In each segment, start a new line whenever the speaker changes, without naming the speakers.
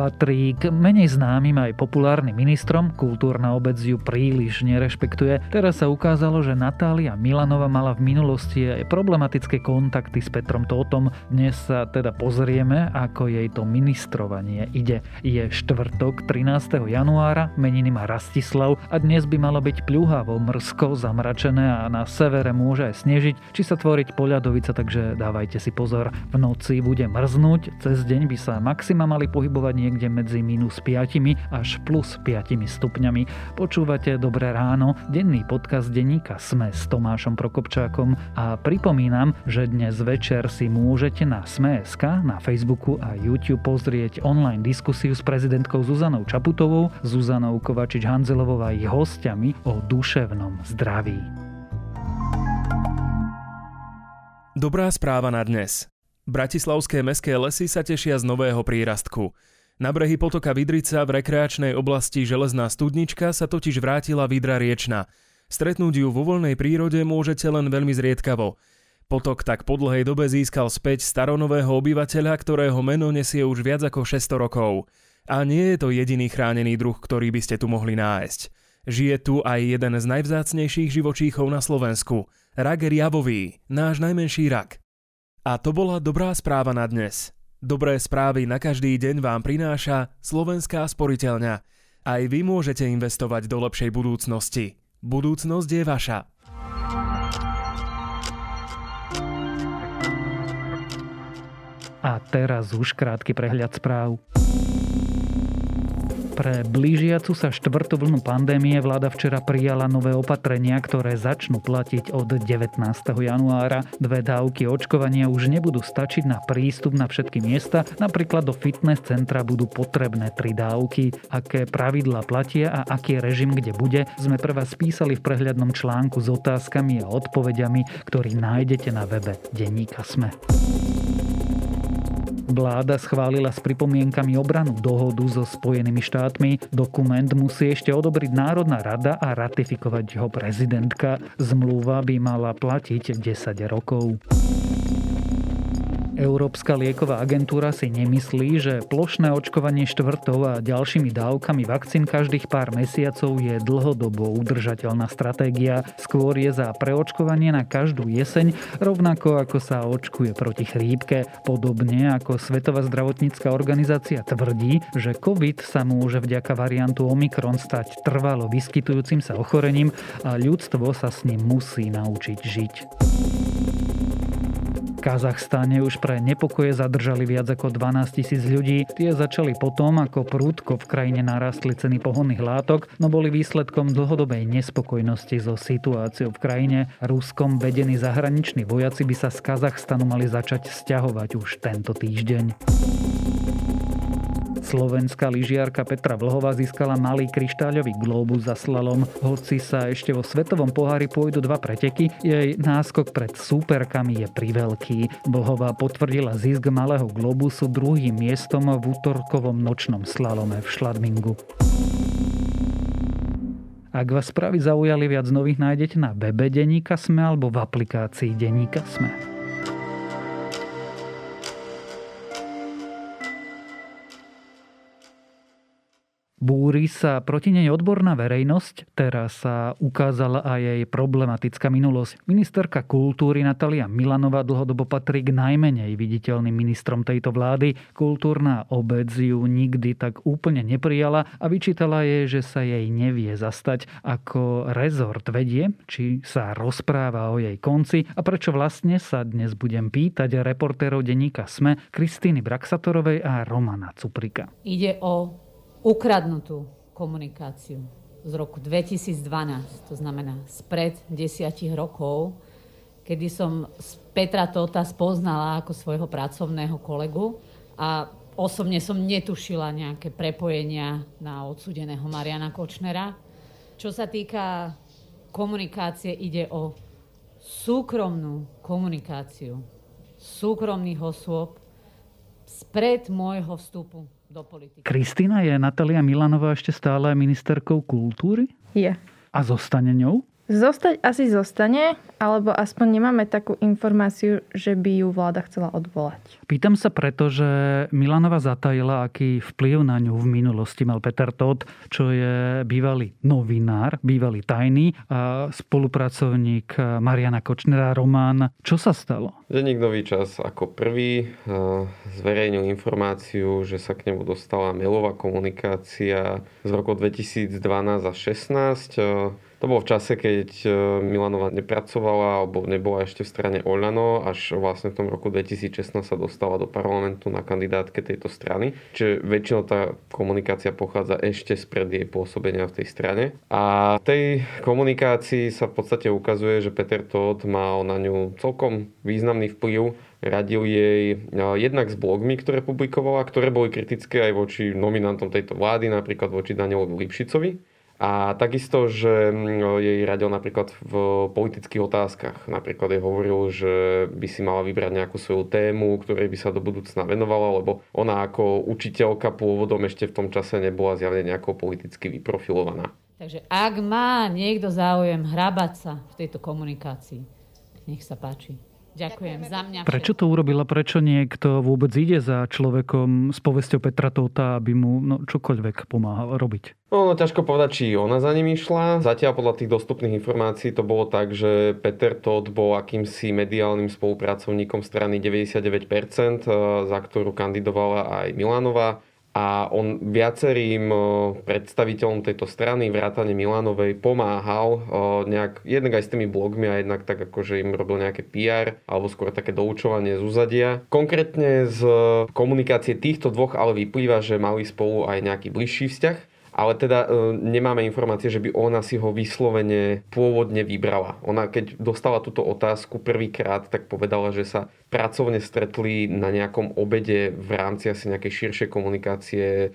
patrí k menej známym aj populárnym ministrom. Kultúrna obec ju príliš nerešpektuje. Teraz sa ukázalo, že Natália Milanova mala v minulosti aj problematické kontakty s Petrom Tótom. Dnes sa teda pozrieme, ako jej to ministrovanie ide. Je štvrtok 13. januára, meniny má Rastislav a dnes by malo byť pľuhavo, mrsko, zamračené a na severe môže aj snežiť, či sa tvoriť poľadovica, takže dávajte si pozor. V noci bude mrznúť, cez deň by sa maxima mali pohybovať niekde medzi minus 5 až plus 5 stupňami. Počúvate Dobré ráno, denný podcast denníka Sme s Tomášom Prokopčákom a pripomínam, že dnes večer si môžete na Sme.sk, na Facebooku a YouTube pozrieť online diskusiu s prezidentkou Zuzanou Čaputovou, Zuzanou Kovačič-Hanzelovou a ich hostiami o duševnom zdraví.
Dobrá správa na dnes. Bratislavské mestské lesy sa tešia z nového prírastku. Na brehy potoka Vidrica v rekreačnej oblasti Železná studnička sa totiž vrátila Vidra riečna. Stretnúť ju vo voľnej prírode môžete len veľmi zriedkavo. Potok tak po dlhej dobe získal späť staronového obyvateľa, ktorého meno nesie už viac ako 600 rokov. A nie je to jediný chránený druh, ktorý by ste tu mohli nájsť. Žije tu aj jeden z najvzácnejších živočíchov na Slovensku – rak riavový, náš najmenší rak. A to bola dobrá správa na dnes. Dobré správy na každý deň vám prináša Slovenská sporiteľňa. Aj vy môžete investovať do lepšej budúcnosti. Budúcnosť je vaša.
A teraz už krátky prehľad správ. Pre blížiacu sa štvrtú vlnu pandémie vláda včera prijala nové opatrenia, ktoré začnú platiť od 19. januára. Dve dávky očkovania už nebudú stačiť na prístup na všetky miesta, napríklad do fitness centra budú potrebné tri dávky. Aké pravidlá platia a aký režim kde bude, sme pre vás písali v prehľadnom článku s otázkami a odpovediami, ktorý nájdete na webe Denníka Sme. Vláda schválila s pripomienkami obranu dohodu so Spojenými štátmi. Dokument musí ešte odobriť Národná rada a ratifikovať ho prezidentka. Zmluva by mala platiť 10 rokov. Európska lieková agentúra si nemyslí, že plošné očkovanie štvrtou a ďalšími dávkami vakcín každých pár mesiacov je dlhodobo udržateľná stratégia. Skôr je za preočkovanie na každú jeseň, rovnako ako sa očkuje proti chrípke. Podobne ako Svetová zdravotnícka organizácia tvrdí, že COVID sa môže vďaka variantu Omikron stať trvalo vyskytujúcim sa ochorením a ľudstvo sa s ním musí naučiť žiť. Kazachstane už pre nepokoje zadržali viac ako 12 tisíc ľudí. Tie začali potom, ako prúdko v krajine narastli ceny pohonných látok, no boli výsledkom dlhodobej nespokojnosti so situáciou v krajine. Ruskom vedení zahraniční vojaci by sa z Kazachstanu mali začať stiahovať už tento týždeň. Slovenská lyžiarka Petra Vlhová získala malý kryštáľový globus za slalom. Hoci sa ešte vo svetovom pohári pôjdu dva preteky, jej náskok pred súperkami je priveľký. Vlhová potvrdila zisk malého globusu druhým miestom v útorkovom nočnom slalome v Šladmingu. Ak vás správy zaujali, viac nových nájdete na webe Deníka Sme alebo v aplikácii Deníka Sme. Búri sa proti nej odborná verejnosť, teraz sa ukázala aj jej problematická minulosť. Ministerka kultúry Natalia Milanová dlhodobo patrí k najmenej viditeľným ministrom tejto vlády. Kultúrna obec ju nikdy tak úplne neprijala a vyčítala jej, že sa jej nevie zastať. Ako rezort vedie, či sa rozpráva o jej konci a prečo vlastne sa dnes budem pýtať reportérov denníka SME Kristýny Braxatorovej a Romana Cuprika.
Ide o ukradnutú komunikáciu z roku 2012, to znamená spred desiatich rokov, kedy som Petra Tota spoznala ako svojho pracovného kolegu a osobne som netušila nejaké prepojenia na odsudeného Mariana Kočnera. Čo sa týka komunikácie, ide o súkromnú komunikáciu súkromných osôb spred môjho vstupu do politiky.
Kristýna, je Natalia Milanová ešte stále ministerkou kultúry?
Je.
A zostane ňou?
Zostať asi zostane, alebo aspoň nemáme takú informáciu, že by ju vláda chcela odvolať.
Pýtam sa preto, že Milanova zatajila, aký vplyv na ňu v minulosti mal Peter Todd, čo je bývalý novinár, bývalý tajný a spolupracovník Mariana Kočnera Román. Čo sa stalo?
Denník Nový čas ako prvý eh, zverejnil informáciu, že sa k nemu dostala mailová komunikácia z roku 2012 a 2016 to bolo v čase, keď e, Milanova nepracovala alebo nebola ešte v strane Oľano, až vlastne v tom roku 2016 sa dostala do parlamentu na kandidátke tejto strany. Čiže väčšinou tá komunikácia pochádza ešte spred jej pôsobenia v tej strane. A v tej komunikácii sa v podstate ukazuje, že Peter Todt mal na ňu celkom významný vplyv radil jej e, jednak s blogmi, ktoré publikovala, ktoré boli kritické aj voči nominantom tejto vlády, napríklad voči Danielovi Lipšicovi. A takisto, že mm, jej radil napríklad v politických otázkach. Napríklad jej hovoril, že by si mala vybrať nejakú svoju tému, ktorej by sa do budúcna venovala, lebo ona ako učiteľka pôvodom ešte v tom čase nebola zjavne nejako politicky vyprofilovaná.
Takže ak má niekto záujem hrabať sa v tejto komunikácii, nech sa páči. Ďakujem za mňa.
Prečo to urobila? Prečo niekto vôbec ide za človekom s povesťou Petra Tóta, aby mu no, čokoľvek pomáhal robiť?
No, no, ťažko povedať, či ona za ním išla. Zatiaľ podľa tých dostupných informácií to bolo tak, že Peter Todt bol akýmsi mediálnym spolupracovníkom strany 99%, za ktorú kandidovala aj Milanová a on viacerým predstaviteľom tejto strany, vrátane Milanovej, pomáhal nejak, jednak aj s tými blogmi a jednak tak akože im robil nejaké PR alebo skôr také doučovanie z úzadia. Konkrétne z komunikácie týchto dvoch ale vyplýva, že mali spolu aj nejaký bližší vzťah ale teda e, nemáme informácie, že by ona si ho vyslovene pôvodne vybrala. Ona keď dostala túto otázku prvýkrát, tak povedala, že sa pracovne stretli na nejakom obede v rámci asi nejakej širšej komunikácie e,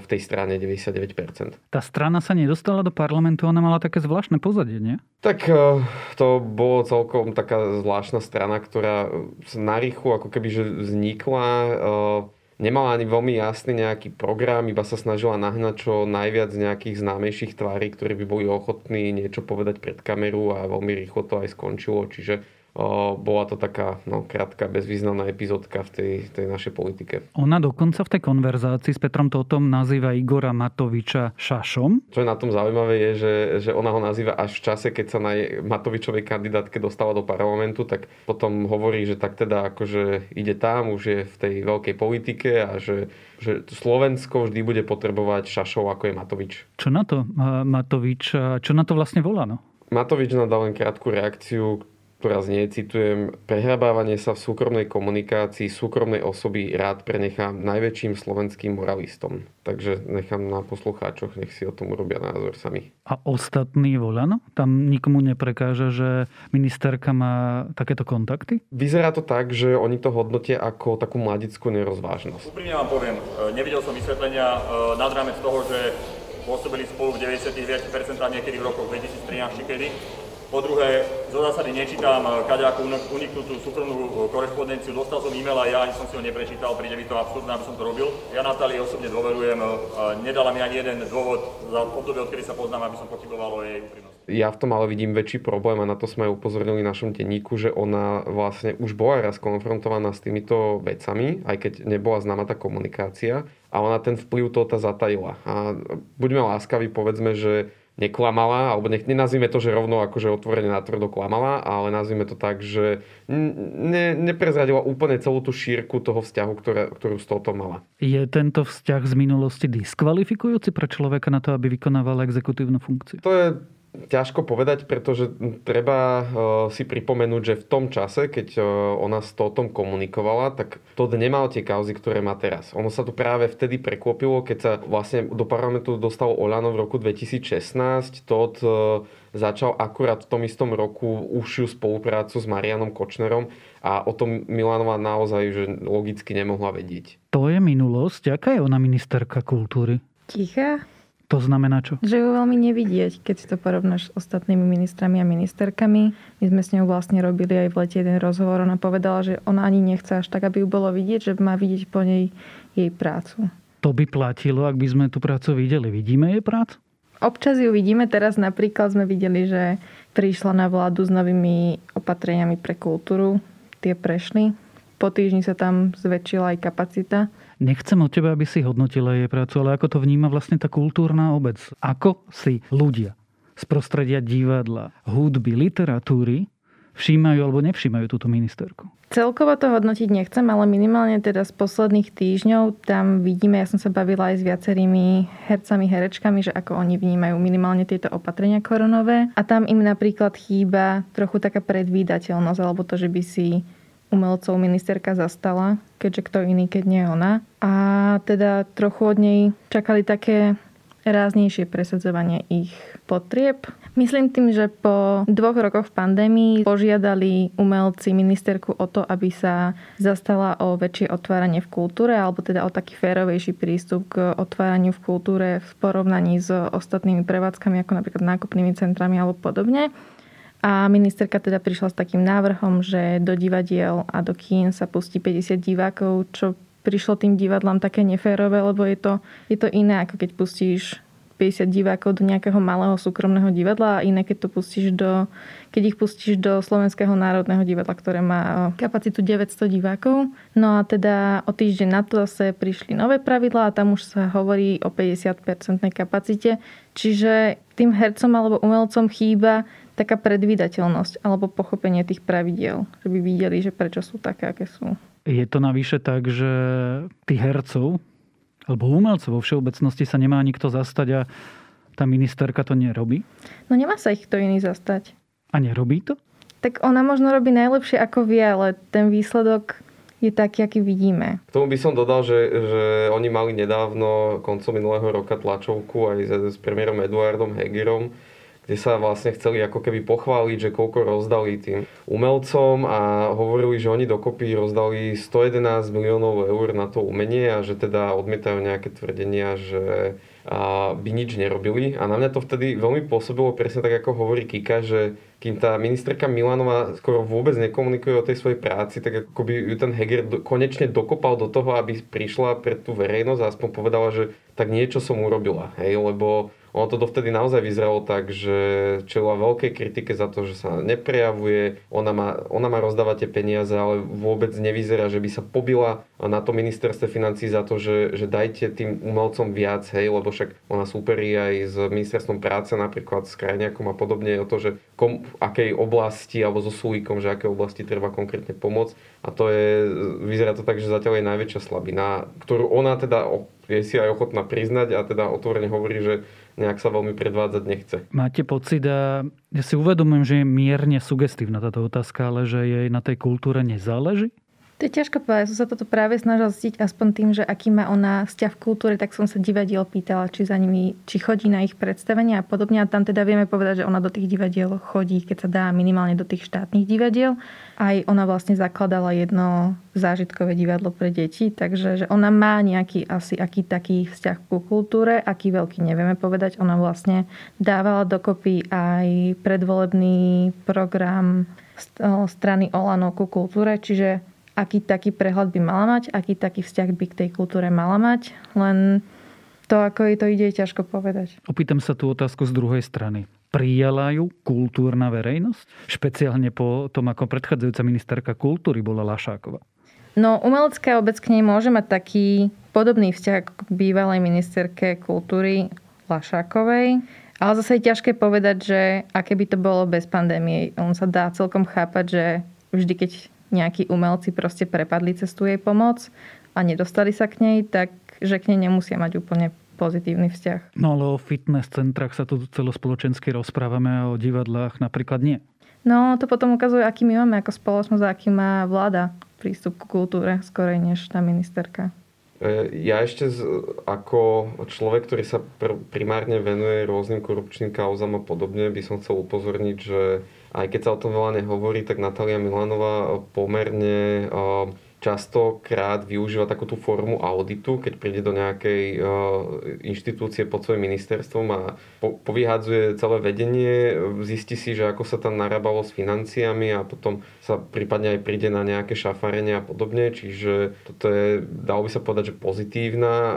v tej strane 99%.
Tá strana sa nedostala do parlamentu, ona mala také zvláštne pozadie, nie?
Tak e, to bolo celkom taká zvláštna strana, ktorá na rýchlu ako keby že vznikla nemala ani veľmi jasný nejaký program, iba sa snažila nahnať čo najviac nejakých známejších tvári, ktorí by boli ochotní niečo povedať pred kameru a veľmi rýchlo to aj skončilo. Čiže bola to taká no, krátka, bezvýznamná epizódka v tej, tej našej politike.
Ona dokonca v tej konverzácii s Petrom Totom nazýva Igora Matoviča šašom.
Čo je na tom zaujímavé je, že, že ona ho nazýva až v čase, keď sa na Matovičovej kandidátke dostala do parlamentu, tak potom hovorí, že tak teda akože ide tam, už je v tej veľkej politike a že že Slovensko vždy bude potrebovať šašov, ako je Matovič.
Čo na to Matovič, čo na to vlastne volá? No?
Matovič nám dal len krátku reakciu, ktorá znie, citujem, prehrabávanie sa v súkromnej komunikácii súkromnej osoby rád prenechám najväčším slovenským moralistom. Takže nechám na poslucháčoch, nech si o tom urobia názor sami.
A ostatný voľano? Tam nikomu neprekáža, že ministerka má takéto kontakty?
Vyzerá to tak, že oni to hodnotia ako takú mladickú nerozvážnosť.
Úprimne vám poviem, e, nevidel som vysvetlenia e, nad rámec toho, že pôsobili spolu v 99% niekedy v rokoch 2013 či kedy po druhé, zo zásady nečítam eh, kaďakú uniknutú súkromnú eh, korešpondenciu. Dostal som e-mail a ja ani som si ho neprečítal, príde mi to absurdné, aby som to robil. Ja Natálii osobne dôverujem, eh, nedala mi ani jeden dôvod za obdobie, odkedy sa poznám, aby som pochyboval o jej úprimnosti.
Ja v tom ale vidím väčší problém a na to sme aj upozornili v našom denníku, že ona vlastne už bola raz konfrontovaná s týmito vecami, aj keď nebola známa tá komunikácia a ona ten vplyv toho zatajila. A buďme láskaví, povedzme, že neklamala, alebo nech, nenazvime to, že rovno akože otvorene tvrdo klamala, ale nazvime to tak, že ne, neprezradila úplne celú tú šírku toho vzťahu, ktoré, ktorú z tohoto mala.
Je tento vzťah z minulosti diskvalifikujúci pre človeka na to, aby vykonával exekutívnu funkciu?
To je ťažko povedať, pretože treba uh, si pripomenúť, že v tom čase, keď uh, ona s Totom komunikovala, tak Tot nemal tie kauzy, ktoré má teraz. Ono sa tu práve vtedy preklopilo, keď sa vlastne do parlamentu dostalo Olano v roku 2016. Tot uh, začal akurát v tom istom roku užšiu spoluprácu s Marianom Kočnerom a o tom Milanova naozaj že logicky nemohla vedieť.
To je minulosť. Aká je ona ministerka kultúry?
Tichá,
to znamená čo?
Že ju veľmi nevidieť, keď si to porovnáš s ostatnými ministrami a ministerkami. My sme s ňou vlastne robili aj v lete jeden rozhovor. Ona povedala, že ona ani nechce až tak, aby ju bolo vidieť, že má vidieť po nej jej prácu.
To by platilo, ak by sme tú prácu videli. Vidíme jej prácu?
občas ju vidíme. Teraz napríklad sme videli, že prišla na vládu s novými opatreniami pre kultúru. Tie prešli. Po týždni sa tam zväčšila aj kapacita.
Nechcem od teba, aby si hodnotila jej prácu, ale ako to vníma vlastne tá kultúrna obec. Ako si ľudia z prostredia divadla, hudby, literatúry všímajú alebo nevšímajú túto ministerku?
Celkovo to hodnotiť nechcem, ale minimálne teda z posledných týždňov tam vidíme, ja som sa bavila aj s viacerými hercami, herečkami, že ako oni vnímajú minimálne tieto opatrenia koronové. A tam im napríklad chýba trochu taká predvídateľnosť, alebo to, že by si umelcov ministerka zastala, keďže kto iný, keď nie ona. A teda trochu od nej čakali také ráznejšie presadzovanie ich potrieb. Myslím tým, že po dvoch rokoch v pandémii požiadali umelci ministerku o to, aby sa zastala o väčšie otváranie v kultúre, alebo teda o taký férovejší prístup k otváraniu v kultúre v porovnaní s ostatnými prevádzkami, ako napríklad nákupnými centrami alebo podobne. A ministerka teda prišla s takým návrhom, že do divadiel a do kín sa pustí 50 divákov, čo prišlo tým divadlám také neférové, lebo je to, je to iné, ako keď pustíš 50 divákov do nejakého malého súkromného divadla a iné, keď to pustíš do, keď ich pustíš do Slovenského národného divadla, ktoré má kapacitu 900 divákov. No a teda o týždeň na to zase prišli nové pravidlá a tam už sa hovorí o 50% kapacite. Čiže tým hercom alebo umelcom chýba taká predvídateľnosť alebo pochopenie tých pravidiel, že by videli, že prečo sú také, aké sú.
Je to navyše tak, že tých hercov alebo umelcov vo všeobecnosti sa nemá nikto zastať a tá ministerka to nerobí?
No nemá sa ich kto iný zastať.
A nerobí to?
Tak ona možno robí najlepšie ako vie, ale ten výsledok je taký, aký vidíme.
K tomu by som dodal, že, že oni mali nedávno, koncom minulého roka, tlačovku aj s, s premiérom Eduardom Hegerom, kde sa vlastne chceli ako keby pochváliť, že koľko rozdali tým umelcom a hovorili, že oni dokopy rozdali 111 miliónov eur na to umenie a že teda odmietajú nejaké tvrdenia, že by nič nerobili. A na mňa to vtedy veľmi pôsobilo presne tak, ako hovorí Kika, že kým tá ministerka Milanová skoro vôbec nekomunikuje o tej svojej práci, tak ako by ju ten Heger do, konečne dokopal do toho, aby prišla pred tú verejnosť a aspoň povedala, že tak niečo som urobila. Hej, lebo ono to dovtedy naozaj vyzeralo tak, že čelila veľkej kritike za to, že sa neprejavuje, ona má, ona má rozdávať tie peniaze, ale vôbec nevyzerá, že by sa pobila na to ministerstve financí za to, že, že dajte tým umelcom viac, hej, lebo však ona súperí aj s ministerstvom práce, napríklad s krajniakom a podobne, o to, že kom, v akej oblasti, alebo so súlikom, že aké oblasti treba konkrétne pomôcť. A to je, vyzerá to tak, že zatiaľ je najväčšia slabina, ktorú ona teda je si aj ochotná priznať a teda otvorene hovorí, že nejak sa veľmi predvádzať nechce.
Máte pocit, a ja si uvedomujem, že je mierne sugestívna táto otázka, ale že jej na tej kultúre nezáleží?
To je ťažko povedať. Som sa toto práve snažila zistiť aspoň tým, že aký má ona vzťah v kultúre, tak som sa divadiel pýtala, či za nimi, či chodí na ich predstavenia a podobne. A tam teda vieme povedať, že ona do tých divadiel chodí, keď sa dá minimálne do tých štátnych divadiel. Aj ona vlastne zakladala jedno zážitkové divadlo pre deti, takže že ona má nejaký asi aký taký vzťah ku kultúre, aký veľký nevieme povedať. Ona vlastne dávala dokopy aj predvolebný program strany Olano ku kultúre, čiže aký taký prehľad by mala mať, aký taký vzťah by k tej kultúre mala mať, len to, ako jej to ide, je ťažko povedať.
Opýtam sa tú otázku z druhej strany. Prijala ju kultúrna verejnosť? Špeciálne po tom, ako predchádzajúca ministerka kultúry bola Lašáková.
No, umelecká obec k nej môže mať taký podobný vzťah k bývalej ministerke kultúry Lašákovej. Ale zase je ťažké povedať, že aké by to bolo bez pandémie. On sa dá celkom chápať, že vždy, keď nejakí umelci proste prepadli cez tú jej pomoc a nedostali sa k nej, tak že k nej nemusia mať úplne pozitívny vzťah.
No ale o fitness centrách sa tu celospoločensky rozprávame a o divadlách napríklad nie.
No to potom ukazuje, aký my máme ako spoločnosť a aký má vláda prístup k kultúre skorej než tá ministerka.
E, ja ešte z, ako človek, ktorý sa pr- primárne venuje rôznym korupčným kauzam a podobne, by som chcel upozorniť, že aj keď sa o tom veľa nehovorí, tak Natália Milanová pomerne častokrát využíva takú tú formu auditu, keď príde do nejakej uh, inštitúcie pod svojim ministerstvom a po, povyhadzuje celé vedenie, zistí si, že ako sa tam narábalo s financiami a potom sa prípadne aj príde na nejaké šafarenie a podobne. Čiže toto je, dalo by sa povedať, že pozitívna uh,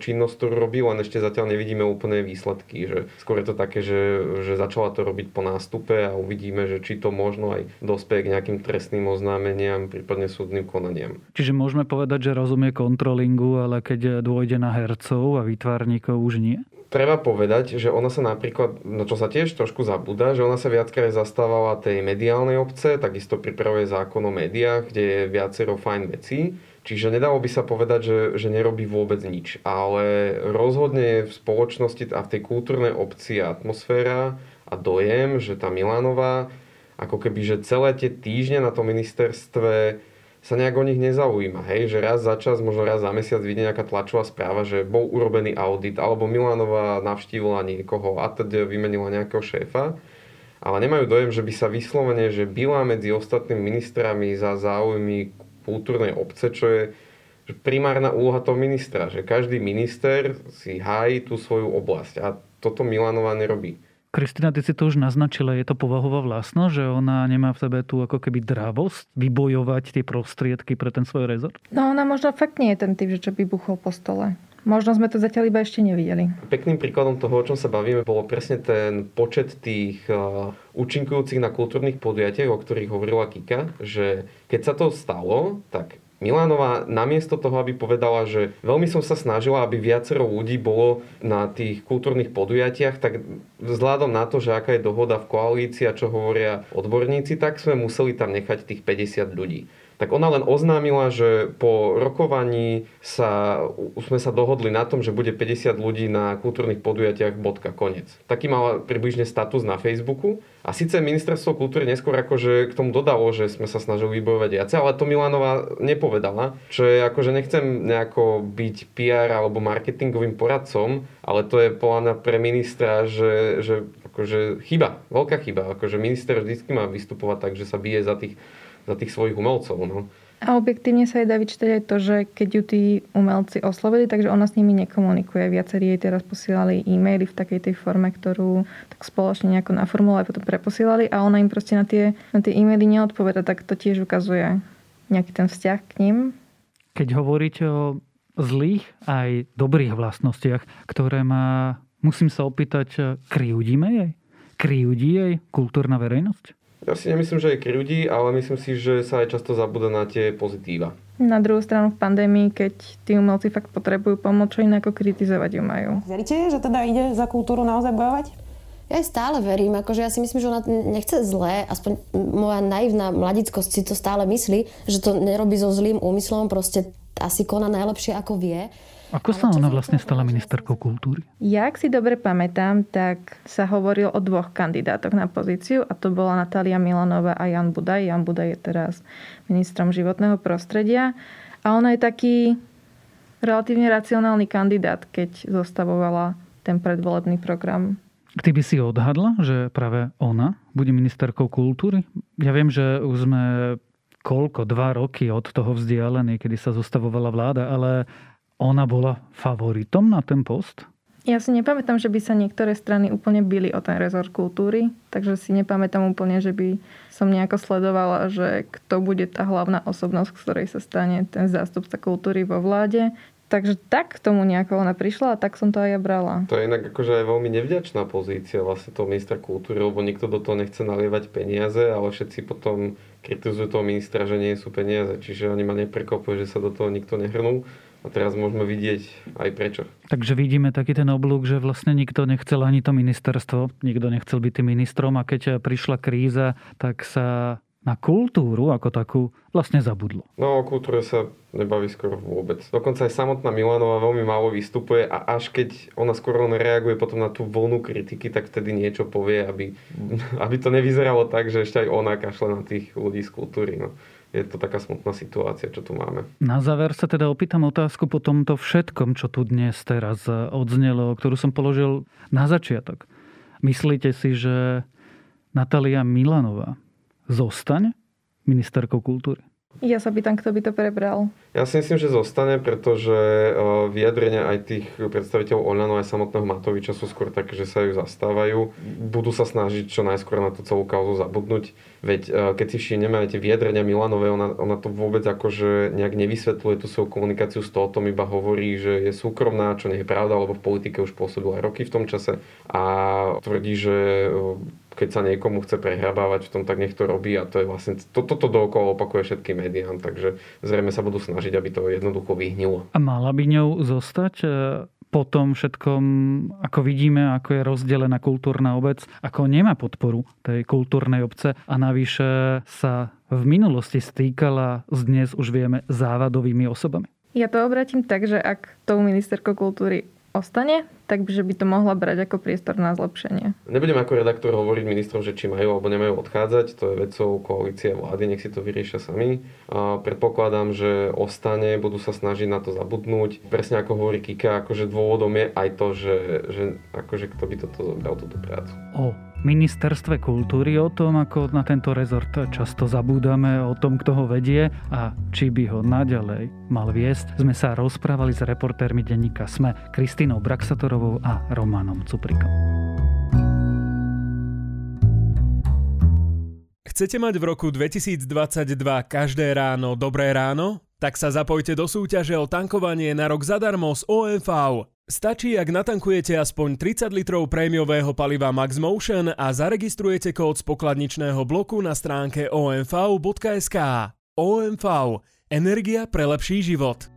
činnosť, ktorú robí, len ešte zatiaľ nevidíme úplné výsledky. Že skôr je to také, že, že začala to robiť po nástupe a uvidíme, že či to možno aj dospeje k nejakým trestným oznámeniam, prípadne súdnym konaniam.
Čiže môžeme povedať, že rozumie kontrolingu, ale keď dôjde na hercov a výtvarníkov už nie?
treba povedať, že ona sa napríklad, na čo sa tiež trošku zabúda, že ona sa viackrát zastávala tej mediálnej obce, takisto pripravuje zákon o médiách, kde je viacero fajn vecí. Čiže nedalo by sa povedať, že, že nerobí vôbec nič. Ale rozhodne v spoločnosti a v tej kultúrnej obci atmosféra a dojem, že tá Milanová, ako keby, že celé tie týždne na tom ministerstve sa nejak o nich nezaujíma. Hej? Že raz za čas, možno raz za mesiac vidie nejaká tlačová správa, že bol urobený audit, alebo Milanová navštívila niekoho a teda vymenila nejakého šéfa. Ale nemajú dojem, že by sa vyslovene, že byla medzi ostatnými ministrami za záujmy kultúrnej obce, čo je primárna úloha toho ministra, že každý minister si hájí tú svoju oblasť a toto Milanová nerobí.
Kristina, ty si to už naznačila, je to povahová vlastnosť, že ona nemá v sebe tú ako keby dravosť vybojovať tie prostriedky pre ten svoj rezort?
No ona možno fakt nie je ten typ, že čo by buchol po stole. Možno sme to zatiaľ iba ešte nevideli.
Pekným príkladom toho, o čom sa bavíme, bolo presne ten počet tých uh, účinkujúcich na kultúrnych podujatiach, o ktorých hovorila Kika, že keď sa to stalo, tak Milanová namiesto toho, aby povedala, že veľmi som sa snažila, aby viacero ľudí bolo na tých kultúrnych podujatiach, tak vzhľadom na to, že aká je dohoda v koalícii a čo hovoria odborníci, tak sme museli tam nechať tých 50 ľudí tak ona len oznámila, že po rokovaní sa, sme sa dohodli na tom, že bude 50 ľudí na kultúrnych podujatiach bodka, konec. Taký mala približne status na Facebooku. A síce ministerstvo kultúry neskôr akože k tomu dodalo, že sme sa snažili vybojovať viacej, ale to Milanova nepovedala, čo je akože nechcem nejako byť PR alebo marketingovým poradcom, ale to je podľa pre ministra, že, že akože chyba, veľká chyba. Akože minister vždy má vystupovať tak, že sa bije za tých za tých svojich umelcov. No.
A objektívne sa jej dá vyčítať aj to, že keď ju tí umelci oslovili, takže ona s nimi nekomunikuje. Viacerí jej teraz posielali e-maily v takej tej forme, ktorú tak spoločne nejako naformulovali a potom preposielali a ona im proste na tie, na tie e-maily neodpoveda, tak to tiež ukazuje nejaký ten vzťah k ním.
Keď hovoríte o zlých aj dobrých vlastnostiach, ktoré má, musím sa opýtať, kryjúdime jej? Kryjúdi jej kultúrna verejnosť?
Ja si nemyslím, že je krivdí, ale myslím si, že sa aj často zabúda na tie pozitíva.
Na druhú stranu v pandémii, keď tí umelci fakt potrebujú pomoc, čo inak kritizovať ju majú.
Veríte, že teda ide za kultúru naozaj bojovať?
Ja aj stále verím, akože ja si myslím, že ona nechce zlé, aspoň moja naivná mladickosť si to stále myslí, že to nerobí so zlým úmyslom, proste asi koná najlepšie ako vie.
Ako sa ona vlastne stala ministerkou kultúry?
Ja, ak si dobre pamätám, tak sa hovoril o dvoch kandidátoch na pozíciu a to bola Natália Milanová a Jan Budaj. Jan Budaj je teraz ministrom životného prostredia a ona je taký relatívne racionálny kandidát, keď zostavovala ten predvolebný program.
Ty by si odhadla, že práve ona bude ministerkou kultúry? Ja viem, že už sme koľko, dva roky od toho vzdialení, kedy sa zostavovala vláda, ale ona bola favoritom na ten post?
Ja si nepamätám, že by sa niektoré strany úplne bili o ten rezort kultúry, takže si nepamätám úplne, že by som nejako sledovala, že kto bude tá hlavná osobnosť, ktorej sa stane ten zástupca kultúry vo vláde. Takže tak k tomu nejako ona prišla a tak som to aj ja brala.
To je inak akože aj veľmi nevďačná pozícia vlastne toho ministra kultúry, lebo nikto do toho nechce nalievať peniaze, ale všetci potom kritizujú toho ministra, že nie sú peniaze. Čiže oni ma neprekopuje, že sa do toho nikto nehrnul. A teraz môžeme vidieť aj prečo.
Takže vidíme taký ten oblúk, že vlastne nikto nechcel ani to ministerstvo, nikto nechcel byť tým ministrom a keď prišla kríza, tak sa na kultúru ako takú vlastne zabudlo.
No o kultúre sa nebaví skoro vôbec. Dokonca aj samotná Milanová veľmi málo vystupuje a až keď ona skoro reaguje potom na tú vlnu kritiky, tak vtedy niečo povie, aby, aby to nevyzeralo tak, že ešte aj ona kašle na tých ľudí z kultúry. No je to taká smutná situácia, čo tu máme.
Na záver sa teda opýtam otázku po tomto všetkom, čo tu dnes teraz odznelo, ktorú som položil na začiatok. Myslíte si, že Natália Milanová zostane ministerkou kultúry?
Ja sa pýtam, kto by to prebral.
Ja si myslím, že zostane, pretože vyjadrenia aj tých predstaviteľov Oľano aj samotného Matoviča sú skôr také, že sa ju zastávajú. Budú sa snažiť čo najskôr na tú celú kauzu zabudnúť. Veď keď si všimneme tie vyjadrenia Milanovej, ona, ona to vôbec akože nejak nevysvetľuje tú svoju komunikáciu s toho, tom iba hovorí, že je súkromná, čo nie je pravda, lebo v politike už pôsobila roky v tom čase a tvrdí, že keď sa niekomu chce prehrabávať v tom, tak nech to robí a to je vlastne, toto to, to dookola opakuje všetkým médiám, takže zrejme sa budú snažiť, aby to jednoducho vyhnilo.
A mala by ňou zostať e, po tom všetkom, ako vidíme, ako je rozdelená kultúrna obec, ako nemá podporu tej kultúrnej obce a navyše sa v minulosti stýkala s dnes už vieme závadovými osobami.
Ja to obratím tak, že ak tou ministerkou kultúry ostane, takže by to mohla brať ako priestor na zlepšenie.
Nebudem ako redaktor hovoriť ministrom, že či majú alebo nemajú odchádzať, to je vecou koalície a vlády, nech si to vyriešia sami. A predpokladám, že ostane, budú sa snažiť na to zabudnúť. Presne ako hovorí Kika, akože dôvodom je aj to, že, že akože kto by toto zobral túto prácu.
O ministerstve kultúry, o tom, ako na tento rezort často zabúdame, o tom, kto ho vedie a či by ho naďalej mal viesť, sme sa rozprávali s reportérmi denníka SME Kristínou Braxatorovou a Romanom Cuprikom.
Chcete mať v roku 2022 každé ráno dobré ráno? Tak sa zapojte do súťaže o tankovanie na rok zadarmo z OMV. Stačí, ak natankujete aspoň 30 litrov prémiového paliva Max Motion a zaregistrujete kód z pokladničného bloku na stránke omv.sk. OMV. Energia pre lepší život.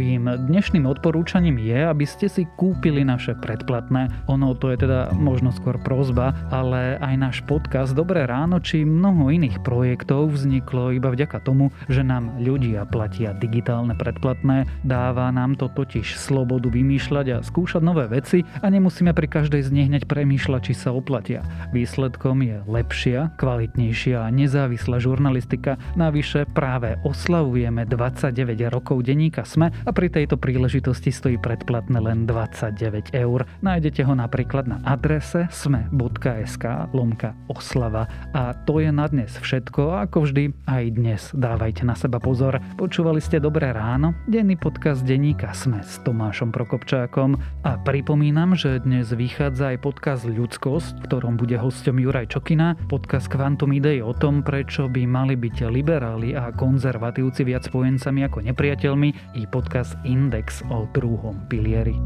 Mojím dnešným odporúčaním je, aby ste si kúpili naše predplatné. Ono to je teda možno skôr prozba, ale aj náš podcast Dobré ráno či mnoho iných projektov vzniklo iba vďaka tomu, že nám ľudia platia digitálne predplatné. Dáva nám to totiž slobodu vymýšľať a skúšať nové veci a nemusíme pri každej z nich hneď premýšľať, či sa oplatia. Výsledkom je lepšia, kvalitnejšia a nezávislá žurnalistika. Navyše práve oslavujeme 29 rokov denníka SME pri tejto príležitosti stojí predplatné len 29 eur. Nájdete ho napríklad na adrese sme.sk lomka oslava. A to je na dnes všetko a ako vždy aj dnes dávajte na seba pozor. Počúvali ste Dobré ráno, denný podcast denníka Sme s Tomášom Prokopčákom a pripomínam, že dnes vychádza aj podcast Ľudskosť, v ktorom bude hosťom Juraj Čokina, podcast Quantum Idei o tom, prečo by mali byť liberáli a konzervatívci viac spojencami ako nepriateľmi i podcast čas Index o druhom pilieri.